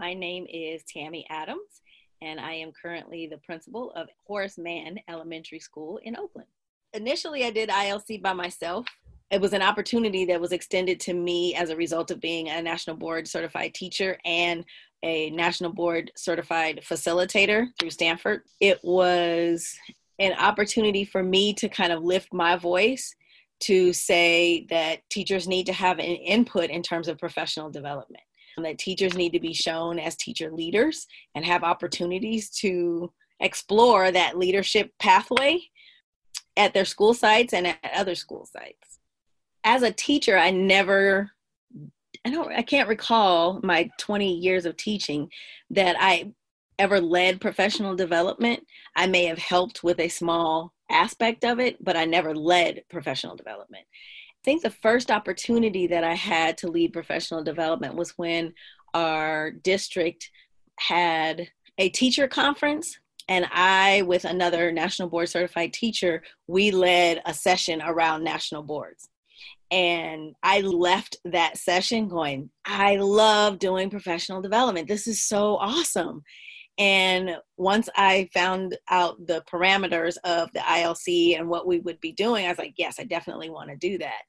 My name is Tammie Adams, and I am currently the principal of Horace Mann Elementary School in Oakland. Initially, I did ILC by myself. It was an opportunity that was extended to me as a result of being a national board certified teacher and a national board certified facilitator through Stanford. It was an opportunity for me to kind of lift my voice to say that teachers need to have an input in terms of professional development, that teachers need to be shown as teacher leaders and have opportunities to explore that leadership pathway at their school sites and at other school sites. As a teacher, I never I don't I can't recall my 20 years of teaching that I ever led professional development. I may have helped with a small aspect of it, but I never led professional development. I think the first opportunity that I had to lead professional development was when our district had a teacher conference and I, with another national board certified teacher, we led a session around national boards. And I left that session going, I love doing professional development. This is so awesome. And once I found out the parameters of the ILC and what we would be doing, I was like, yes, I definitely want to do that.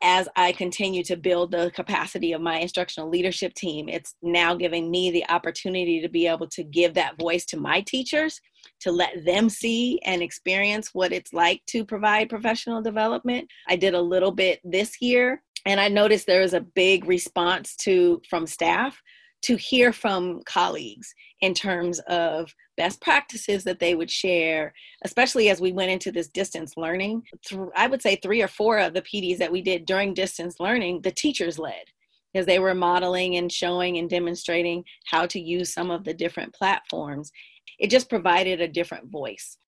As I continue to build the capacity of my instructional leadership team, it's now giving me the opportunity to be able to give that voice to my teachers, to let them see and experience what it's like to provide professional development. I did a little bit this year, and I noticed there was a big response to from staff to hear from colleagues in terms of best practices that they would share, especially as we went into this distance learning. I would say three or four of the PDs that we did during distance learning, the teachers led because they were modeling and showing and demonstrating how to use some of the different platforms. It just provided a different voice.